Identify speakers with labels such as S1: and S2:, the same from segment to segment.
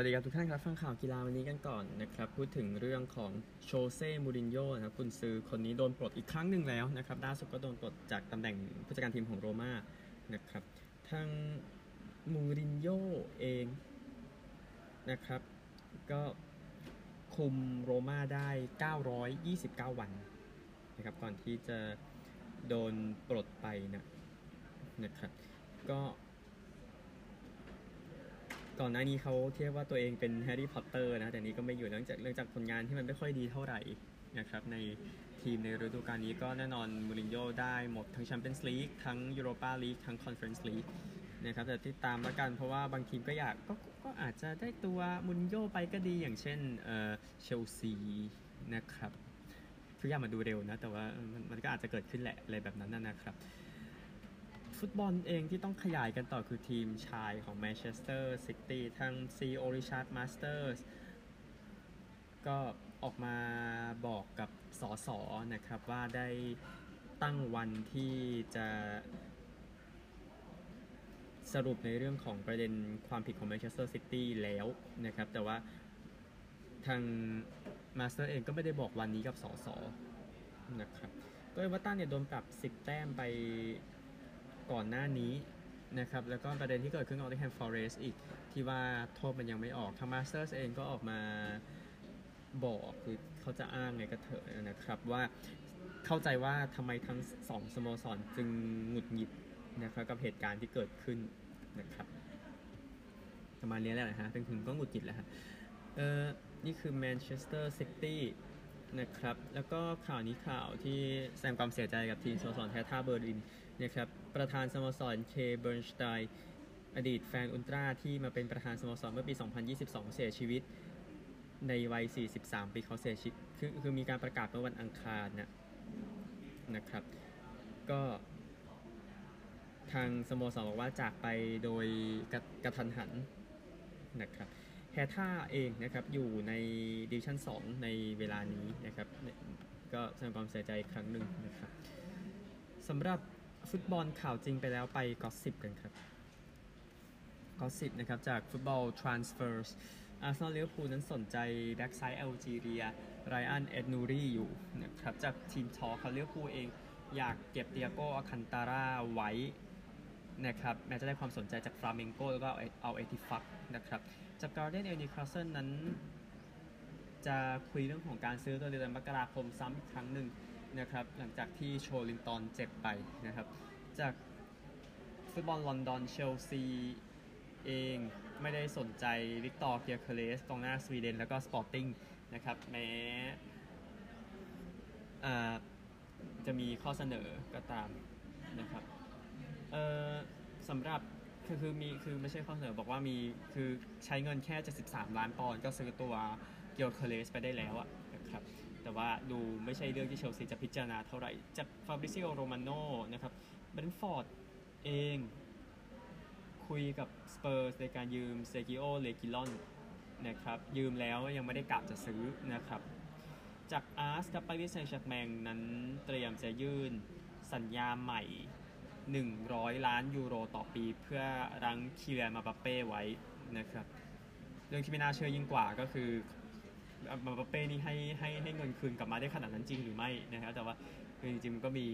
S1: วัสดีครับทุกท่านครับฟังข่าวกีฬาวันนี้กันก่อนนะครับพูดถึงเรื่องของโชเซ่มูรินโญ่นะครับคุณซื้อคนนี้โดนปลดอีกครั้งหนึ่งแล้วนะครับล่าสุดก็โดนปลดจากตำแหน่งผู้จัดการทีมของโรม่านะครับทางมูรินโญ่เองนะครับก็คุมโรม่าได้ 929 วันนะครับก่อนที่จะโดนปลดไปนะนะครับก็ ก่อนหน้านี้เขาเทียบว่าตัวเองเป็นแฮร์รี่พอตเตอร์นะ แต่นี้ก็ไม่อยู่เนื่องจากเนื่องจากผลงานที่มันไม่ค่อยดีเท่าไหร่นะครับในทีมในฤดูกาลนี้ก็แน่นอนมูรินโญ่ได้หมดทั้งแชมเปี้ยนส์ลีกทั้งยูโรปาลีกทั้งคอนเฟอเรนซ์ลีกนะครับแต่ติดตามแล้วกันเพราะว่าบางทีมก็อยากก็ก็อาจจะได้ตัวมูรินโญ่ไปก็ดีอย่างเช่นเออเชลซีนะครับทุกอย่างมาดูเร็วนะ แต่ว่ามันมันก็อาจจะเกิดขึ้นแหละอะไรแบบนั้นนะครับ ฟุตบอลเองที่ต้องขยายกันต่อคือทีมชายของแมนเชสเตอร์ซิตี้ทาง CEO ริชาร์ดมาสเตอร์สก็ออกมาบอกกับสอสอนะครับว่าได้ตั้งวันที่จะสรุปในเรื่องของประเด็นความผิดของแมนเชสเตอร์ซิตี้แล้วนะครับ แต่ว่าทางมาสเตอร์เองก็ไม่ได้บอกวันนี้กับสอสอนะครับ ก็เอเวอร์ตันเนี่ยโดนปรับ 10 แต้มไป ก่อนหน้านี้นะครับแล้วก็ประเด็นที่เกิดขึ้นกับน็อตติงแฮมฟอเรสต์อีกที่ว่าโทษมันยังไม่ออกทางมาสเตอร์สเองก็ออกมาบอกคือเขาจะอ้างไงก็เถอะนะครับว่าเข้าใจว่าทำไมทั้งสองสโมสรจึงหงุดหงิดนะครับกับเหตุการณ์ที่เกิดขึ้นนะครับประมาณนี้แหละนะฮะถึงถึงก็หงุดหงิดแล้วฮะเออนี่คือแมนเชสเตอร์ซิตี้นะครับแล้วก็ข่าวนี้ข่าวที่แสดงความเสียใจกับทีมสโมสรแฮร์ท่าเบอร์ลินนะครับ ประธานสโมสรเคย์เบิร์นสไตน์อดีตแฟน ultra ที่มาเป็นประธานสโมสรเมื่อปี 2022 เสียชีวิตในวัย 43 ปีเขาเสียชีวิตคือคือมีการประกาศเมื่อวันอังคารนะนะครับ ก็ทางสโมสรบอกว่าจากไปโดยกระกระทันหันนะครับแฮร์ท่าเองนะครับอยู่ในดิวิชั่น 2 ในเวลานี้นะครับ ก็แสดงความเสียใจอีกครั้งหนึ่งนะครับสำหรับ ฟุตบอลข่าวจริงไปแล้วไป gossip กันครับ gossip นะครับ จากฟุตบอล transfers อาร์เซนอลลิเวอร์พูลนั้นสนใจแบ็กซ้ายแอลจีเรียรายันเอตนูรีอยู่นะครับจาก TEAMtalk ครับลิเวอร์พูลเอง อยากเก็บเตียโกอัลคันตาร่าไว้นะครับแม้จะได้ความสนใจจากฟลาเมงโกแล้วก็อัลเอติฟักนะครับจากการ์เดียนนิวคาสเซิลนั้น จะคุยเรื่องของการซื้อตัวเดือนมกราคมซ้ำอีกครั้งหนึ่ง นะครับหลังจากที่โชเอลินตันเจ็บไปนะครับ จากฟุตบอลลอนดอนเชลซีเองไม่ได้สนใจวิกตอร์เกียร์เคเลสกองหน้าสวีเดนแล้วก็สปอร์ติ้งนะครับแม้จะมีข้อเสนอก็ตามนะครับสำหรับคือคือมีคือไม่ใช่ข้อเสนอบอกว่ามีคือใช้เงินแค่ 73 ล้านปอนด์ก็ซื้อตัวเกียร์เคเลสไปได้แล้วอะนะครับ แต่ว่าดูไม่ใช่เรื่องที่เชลซีจะพิจารณาเท่าไหร่ จากฟาบริซิโอโรมาโน่นะครับเบรนท์ฟอร์ดเองคุยกับสเปอร์สในการยืมเซร์คิโอเรกิลอนนะครับยืมแล้วยังไม่ได้กะจะซื้อนะครับจากอาร์สกับปารีสแซงต์แชร์แมงนั้นเตรียมจะยื่นสัญญาใหม่ 100 ล้านยูโรต่อปี เพื่อรั้งคีเรียมาบัปเป้ไว้นะครับเรื่องที่ไม่น่าเชื่อยิ่งกว่าก็คือ มาเป้นี่ให้ให้ให้เงินคืนกลับมาได้ขนาดนั้นจริงหรือไม่นะครับแต่ว่าจริงๆมันก็มี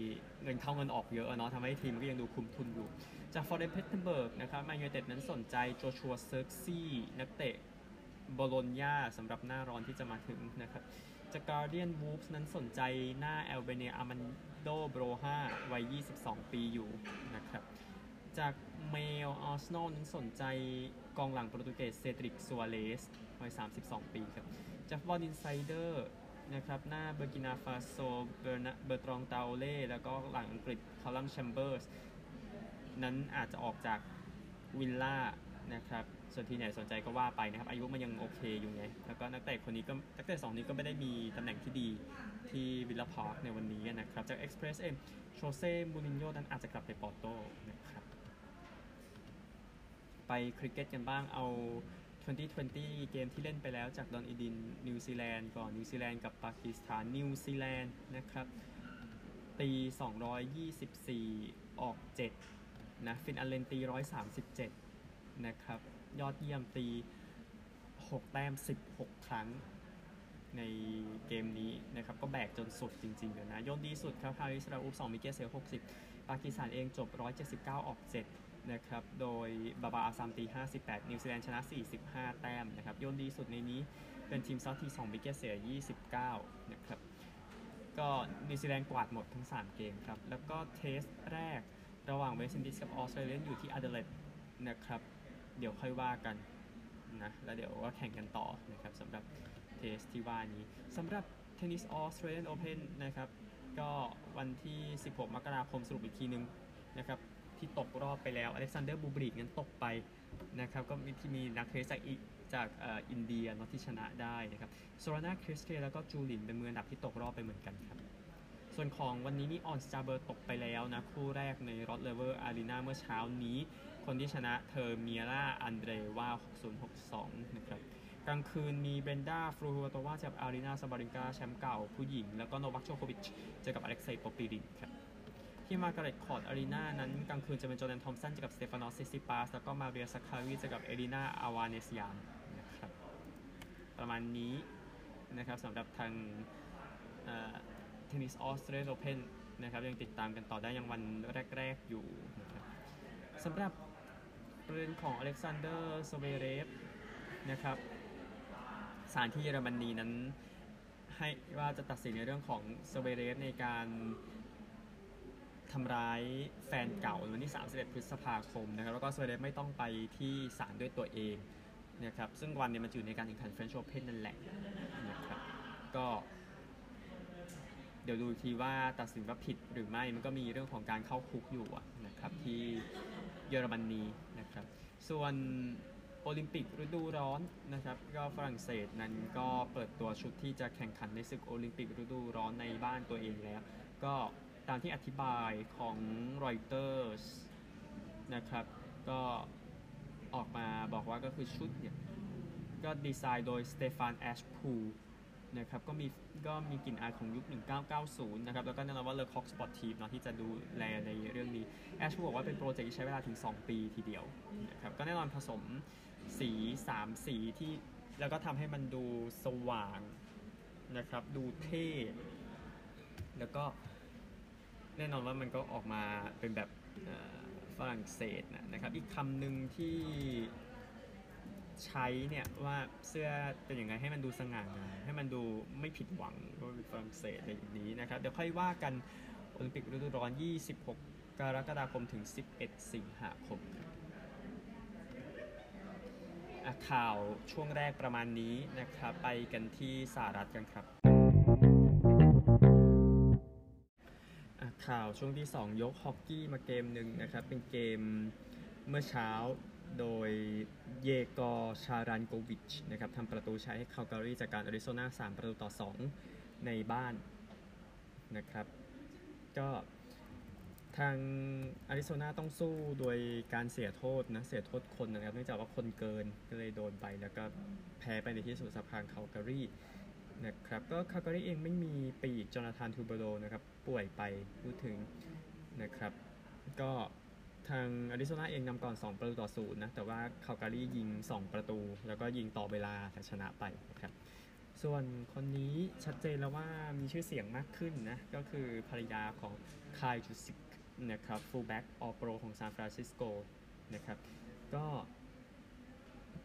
S1: เงินเข้าเงินออกเยอะเนาะทำให้ทีมมันก็ยังดูคุมทุนอยู่ จากฟลอเรียนเพลตเทนเบิร์กนะครับแมนยูไนเต็ดนั้นสนใจโจชัวเซิร์กซี่นักเตะโบโลนญาสำหรับหน้าร้อนที่จะมาถึงนะครับจากการ์เดียนวูล์ฟส์นั้นสนใจหน้าแอลเบเนียอามันโดโบรฮาวัย 22 ปีอยู่นะครับจากเมลอาร์เซนอลนั้นสนใจกองหลังโปรตุเกสเซดริกซัวเรสวัย 32 ปีครับ จากฟุตบอลอินไซเดอร์นะครับหน้าบูร์กินาฟาโซเบอร์นเบอร์ตรองตาโอเล่ แล้วก็หลังอังกฤษคาลัมแชมเบอร์สนั้นอาจจะออกจากวิลล่านะครับส่วนทีมไหนสนใจก็ว่าไปนะครับ อายุมันยังโอเคอยู่ไง แล้วก็นักเตะคนนี้ก็นักเตะสองนี้ก็ไม่ได้มีตำแหน่งที่ดีที่วิลล่าพาร์คในวันนี้นะครับ จากเอ็กซ์เพรสเอ็มโชเซ่มูรินโญ่นั้นอาจจะกลับไปปอร์โตนะครับไปคริกเก็ตกันบ้างเอา T20 เกมที่เล่นไปแล้วจากดะนีดินนิวซีแลนด์ก่อนนิวซีแลนด์กับปากีสถานนิวซีแลนด์นะครับตี 224 ออก 7 นะฟินอัลเลนตี 137 นะครับ ยอดเยี่ยมตี 6 แต้ม 16 ครั้งในเกมนี้นะครับ ก็แบกจนสุดจริงๆเลยนะ โยนดีสุดครับ ฮาริสราอุฟ2 wicket เสีย 60 ปากีสถานเองจบ 179 ออก 7 นะครับ โดยบาบาอาซามตี 58 นิวซีแลนด์ชนะ 45 แต้มนะครับ โยนดีสุดในนี้เป็นทิมเซาธี2 wicket เสีย 29 นะครับ ก็นิวซีแลนด์กวาดหมดทั้ง 3 เกมครับ แล้วก็ Test แรกระหว่างเวสต์อินดิสกับออสเตรเลียอยู่ที่อเดเลดนะครับ เดี๋ยวค่อยว่ากันนะ แล้วเดี๋ยวก็แข่งกันต่อนะครับสำหรับ Test ที่ว่านี้สำหรับเทนนิสออสเตรเลียนโอเพนนะครับ ก็วันที่ 16 มกราคมสรุปอีกทีนึงนะครับ ที่ตกรอบไปแล้วอเล็กซานเดอร์บูบริกนั้นตกไปนะครับก็มีที่มีนักเทนนิสจากอิจากอ,อินเดียนะที่ชนะได้นะครับโซรานาเคียร์สเตียแล้วก็จูหลินเป็นมืออันดับที่ตกรอบไปเหมือนกันครับ ส่วนของวันนี้นี่ออนส์จาเบอร์ตกไปแล้วนะ คู่แรกในร็อดเลเวอร์อารีนาเมื่อเช้านี้ คนที่ชนะเธอเมียร่าอันเดรว่า 60 62 นะครับกลางคืนมีเบรนด้าฟรูเวียร์โตวาเจอกับอารีนาซาบาเลงกาแชมป์เก่าผู้หญิง แล้วก็โนวัคโยโควิชเจอกับอเล็กเซย์โปปิรินครับ ที่มาการ์เร็ตคอร์ดอารีนานั้นกลางคืนจะเป็นจอร์แดนทอมป์สันเจอกับสเตฟานอสซิซิปาสแล้วก็มาเรียสักคารีเจอกับเอลีนาอาวาเนสยานนะครับประมาณนี้นะครับสำหรับทางเทนนิสออสเตรเลียโอเพนนะครับยังติดตามกันต่อได้ยังวันแรก ๆ อยู่นะครับสำหรับประเด็นของอเล็กซานเดอร์ซเวเรฟนะครับศาลที่เยอรมนีนั้นให้ว่าจะตัดสินในเรื่องของโซเวเรฟในการ ทำร้ายแฟนเก่าในวันที่ 31 พฤษภาคมนะครับแล้วก็โซเวเรฟไม่ต้องไปที่ศาลด้วยตัวเองนะครับซึ่งวันเนี้มันอยู่ในการแข่งขัน French Open นั่นแหละนะครับก็เดี๋ยวดูทีว่าตัดสินว่าผิดหรือไม่มันก็มีเรื่องของการเข้าคุกอยู่นะครับที่เยอรมนีนะครับ ส่วนโอลิมปิกฤดูร้อนนะครับก็ฝรั่งเศสนั้นก็เปิดตัวชุดที่จะแข่งขันในศึกโอลิมปิกฤดูร้อนในบ้านตัวเองแล้ว ก็ ตามที่อธิบายของ Reuters นะครับ ก็ออกมาบอกว่าก็คือชุดเนี่ย ก็ดีไซน์โดยสเตฟานแอชพูลนะครับ ก็มีก็มีกลิ่นอายของยุค 1990 นะครับ แล้วก็แน่นอนว่า Le Coq Sportif เนาะที่จะดูแลในเรื่องนี้แอชพูบอกว่าเป็นโปรเจกต์ที่ใช้เวลาถึง 2 ปีทีเดียวนะครับ ก็แน่นอนผสมสี 3 สีที่แล้วก็ทำให้มันดูสว่างนะครับ ดูเท่ แล้วก็ แน่นอนว่ามันก็ออกมาเป็นแบบฝรั่งเศสนะนะครับ อีกคำหนึ่งที่ใช้เนี่ยว่าเสื้อเป็นอยังไงให้มันดูสง่างามให้มันดูไม่ผิดหวังก็เป็นฝรั่งเศสอะไรอย่างนี้นะครับ เดี๋ยวค่อยว่ากันโอลิมปิกฤดูร้อน 26 กรกฎาคมถึง 11 สิงหาคมข่าวช่วงแรกประมาณนี้นะครับ ไปกันที่สหรัฐกันครับ ข่าวช่วงที่ 2 ยกฮอกกี้มาเกมหนึ่งนะครับ เป็นเกมเมื่อเช้าโดยเยกอชารันโกวิชนะครับทำประตูใชัยให้คาลการีจากการอาริโซนา3 ประตูต่อ 2 ในบ้านนะครับ ก็ทางอาริโซนาต้องสู้โดยการเสียโทษนะ เสียโทษคนนะครับ เนื่องจากว่าคนเกินก็เลยโดนไปแล้วก็แพ้ไปในที่สุดสะพานคาลการี นะครับก็คาลการีเองไม่มีปีกจอนาธานทูเบโรนะครับป่วยไปพูดถึงนะครับ ก็ทางอาริโซนาเองนำก่อน 2 ประตูต่อศูนย์นะแต่ว่าคัลการียิง 2 ประตู แล้วก็ยิงต่อเวลาแต่ชนะไปนะครับส่วนคนนี้ชัดเจนแล้วว่ามีชื่อเสียงมากขึ้นนะ ก็คือภรรยาของไคล์ยูสเช็กนะครับฟูลแบ็ก All-Pro ของซานฟรานซิสโกนะครับ ก็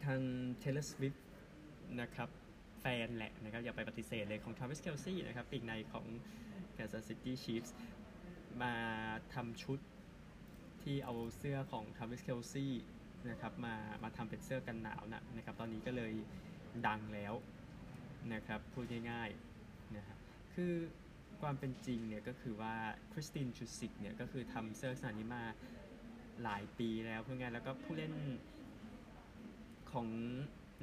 S1: ทาง Taylor Swift นะครับ แฟนแหละนะครับ อย่าไปปฏิเสธเลยของ Travis Kelce นะครับปีกในของ Kansas City Chiefs มาทำชุดที่เอาเสื้อของ Travis Kelce นะครับมามาทำเป็นเสื้อกันหนาวนะนะครับตอนนี้ก็เลยดังแล้วนะครับพูดง่ายๆนะครับคือความเป็นจริงเนี่ยก็คือว่าคริสตินชูซิกเนี่ยก็คือทำเสื้อลักษณะนี้มาหลายปีแล้วเพื่อไงแล้วก็ผู้เล่นของ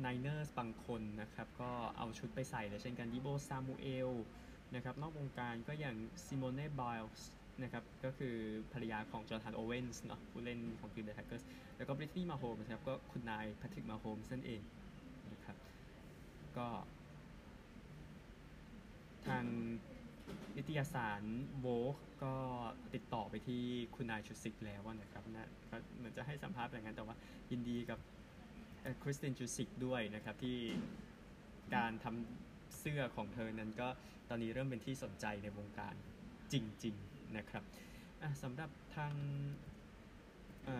S1: Niners บางคนนะครับ ก็เอาชุดไปใส่เลยเช่นกันดิโบซามูเอลนะครับนอกวงการก็อย่างซิโมเน่บ i ลส์นะครับก็คือภรรยาของจอร์แดนโอเวนส์เนาะผู้เล่นของทีมเดอะแพ็กเกอร์สแล้วก็บริตนี่มาโฮมนะครับก็คุณนายแพทริกมาโฮมนั่นเองนะครับก็ทางนิตยสารโวกก็ติดต่อไปที่คุณนายจูซิกแล้วนะครับนะก็เหมือนจะให้สัมภาษณ์อย่างนั้นแต่ว่ายินดีกับ คริสตินจูซิกด้วยนะครับที่การทำเสื้อของเธอนั้นก็ตอนนี้เริ่มเป็นที่สนใจในวงการจริง ๆ นะครับสำหรับทางอ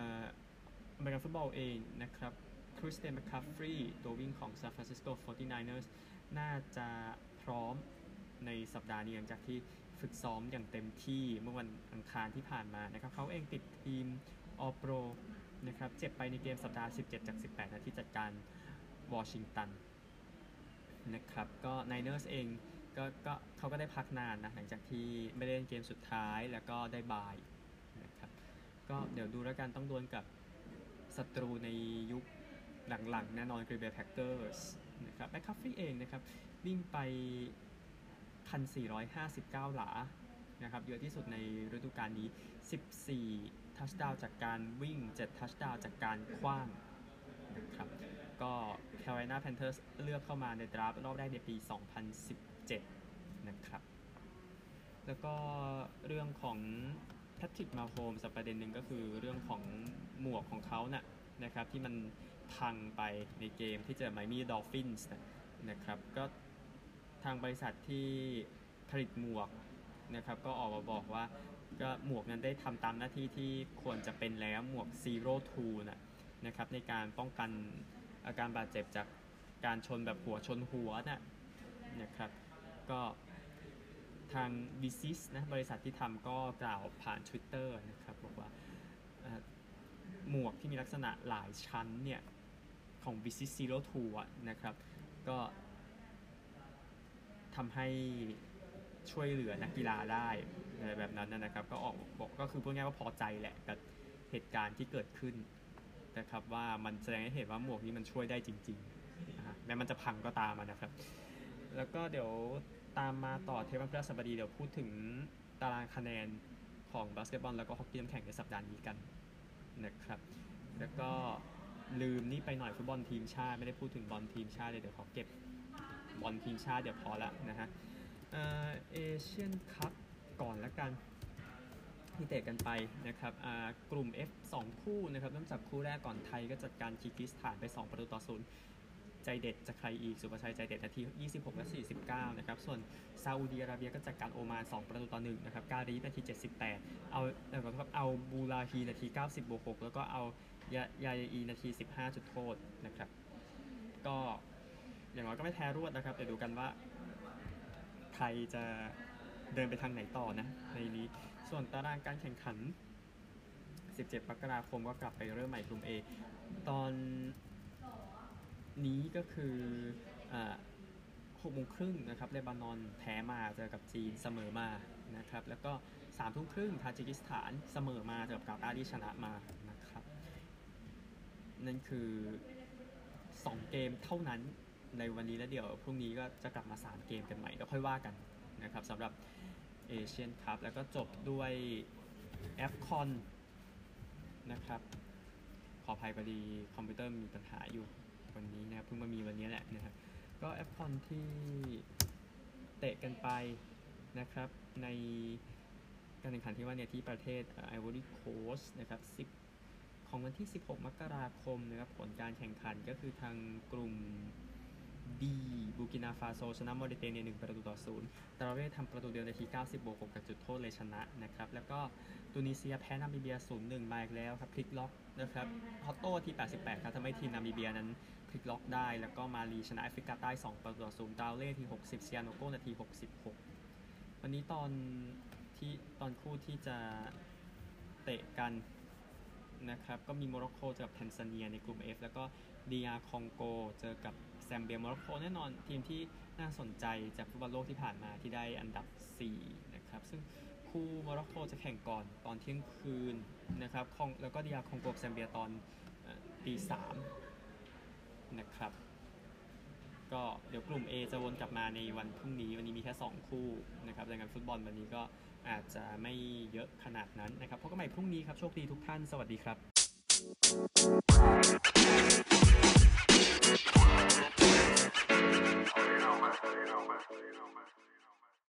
S1: เมริกันฟุตบอลเองนะครับคริสเตียนแมคคาฟรีตัววิ่งของ San Francisco 49ers น่าจะพร้อมในสัปดาห์นี้หลังจากที่ฝึกซ้อมอย่างเต็มที่เมื่อวันอังคารที่ผ่านมานะครับเขาเองติดทีม All-Pro นะครับ เจ็บไปในเกมสัปดาห์ 17 จาก 18 นาที่จัดการวอชิงตันนะครับ ก็ไนเนอร์สเองก็ก็เขาก็ได้พักนานนะ หลังจากที่ไม่ได้เล่นเกมสุดท้ายแล้วก็ได้บายนะครับ ก็เดี๋ยวดูแล้วกันต้องดวลกับศัตรูในยุคหลังๆแน่นอนกรีนเบย์แพ็คเกอร์สนะครับแบ็คคัฟฟี่เองนะครับ วิ่งไป 1,459 หลานะครับเยอะที่สุดในฤดูกาลนี้ 14 ทัชดาวน์จากการวิ่ง 7 ทัชดาวน์จากการขว้างนะครับก็ Carolina Panthers เลือกเข้ามาในดราฟต์รอบแรกในปี 2017 นะครับ แล้วก็เรื่องของแพทริกมาโฮมสักประเด็นหนึ่งก็คือเรื่องของหมวกของเขานะ่ะนะครับที่มันพังไปในเกมที่เจอไมอามี่ดอลฟินส์นะครับก็ทางบริษัทที่ผลิตหมวกนะครับก็ออกมาบอกว่า ก็หมวกนั้นได้ทำตามหน้าที่ที่ควรจะเป็นแล้วหมวก Zero Two นะนะครับในการป้องกันอาการบาดเจ็บจากการชนแบบหัวชนหัวนะนะครับ ก็ทาง b ิซิสนะบริษัทที่ทำก็กล่าวผ่าน Twitter นะครับบอกว่าหมวกที่มีลักษณะหลายชั้นเนี่ยของ v i s i s Zero Two นะครับ ก็ทำให้ช่วยเหลือนักกีฬาได้ อะไรแบบนั้นนะครับ ก็ออกบอกก็คือพูดง่ายว่าพอใจแหละกับเหตุการณ์ที่เกิดขึ้นนะครับว่ามันแสดงให้เห็นว่าหมวกนี้มันช่วยได้จริงๆแม้มันจะพังก็ตามนะครับ แล้วก็เดี๋ยวตามมาต่อเทปวันพฤหัสบดีเดี๋ยวพูดถึงตารางคะแนนของบาสเกตบอลแล้วก็ฮอกกี้น้ำแข่งในสัปดาห์นี้กันนะครับ แล้วก็ลืมนี่ไปหน่อยฟุตบอลทีมชาติไม่ได้พูดถึงบอลทีมชาติเลยเดี๋ยวขอเก็บบอลทีมชาติเดี๋ยวพอละนะฮะเอเชียนคัพ ก่อนละกันที่เตะกันไปนะครับกลุ่ม F 2 คู่นะครับเริ่มจากคู่แรกก่อนไทยก็จัดการคีร์กีซสถานไป 2 ประตูต่อศูนย์ใจเด็ดจะใครอีก ศุภชัยใจเด็ดนาที 26 และ 49 นะครับ ส่วนซาอุดีอาระเบียก็จัดการโอมาน 2 ประตูต่อ1นะครับ การีนาที 78 เอาแล้วก็เอาบูราฮีนาที 90บวก6แล้วก็เอายายาอีนาที 15 จุดโทษนะครับ ก็อย่างน้อยก็ไม่แพ้รวดนะครับ เดี๋ยวดูกันว่า ใครจะ เดินไปทางไหนต่อนะในนี้ ส่วนตารางการแข่งขัน 17มกราคมก็กลับไปเริ่มใหม่กลุ่ม A ตอนนี้ก็คือหกโมงครึ่งนะครับเลบานอนแพ้มาเจอกับจีนเสมอมานะครับแล้วก็สามทุ่มครึ่งทาจิกิสถานเสมอมาเจอกับกาตาร์ที่ชนะมานะครับนั่นคือ 2 เกมเท่านั้นในวันนี้แล้วเดี๋ยวพรุ่งนี้ก็จะกลับมา 3 เกมกันใหม่แล้วค่อยว่ากันนะครับสำหรับ เอเชียนคัพแล้วก็จบด้วยแอฟคอนนะครับ ขออภัยพอดีคอมพิวเตอร์มีปัญหาอยู่วันนี้นะเพิ่งมามีวันนี้แหละนะครับก็แอฟคอนที่เตะกันไปนะครับ ในการแข่งขันที่ว่าเนี่ยที่ประเทศไอวอรี่โคสต์นะครับ10ของวันที่ 16 มกราคมนะครับผลการแข่งขันก็คือทางกลุ่ม B บูกินาฟาโซชนะโมอริเตเนีย1ประตูต่อ0ตราโอเร่ทำประตูเดียวในที 90 บวก6จากจุดโทษเลยชนะนะครับ แล้วก็ตูนิเซียแพ้นามิเบีย 0-1 มาอีกแล้วครับพลิกล็อกนะครับฮอตโต้ที่ 88 ครับทำให้ทีมนามิเบียนั้นพลิกล็อกได้ แล้วก็มาลีชนะแอฟริกาใต้ 2 ประตูต่อ0ดาวเล่ที่ 60เซียโนโกนาที 66 วันนี้ตอนที่ตอนคู่ที่จะเตะกันนะครับ ก็มีโมร็อกโกเจอกับแทนซาเนียในกลุ่ม F แล้วก็ดีอาร์คองโกเจอกับ แซมเบียโมร็อกโกแน่นอนทีมที่น่าสนใจจากฟุตบอลโลกที่ผ่านมาที่ได้อันดับ 4 นะครับ ซึ่งคู่โมร็อกโกจะแข่งก่อนตอนเที่ยงคืนนะครับแล้วก็ดีอาคองโกแซมเบียตอนตีสามนะครับ ก็เดี๋ยวกลุ่ม A จะวนกลับมาในวันพรุ่งนี้วันนี้มีแค่ 2 คู่นะครับดังนั้นฟุตบอลวันนี้ก็อาจจะไม่เยอะขนาดนั้นนะครับพบกันใหม่พรุ่งนี้ครับ โชคดีทุกท่าน สวัสดีครับ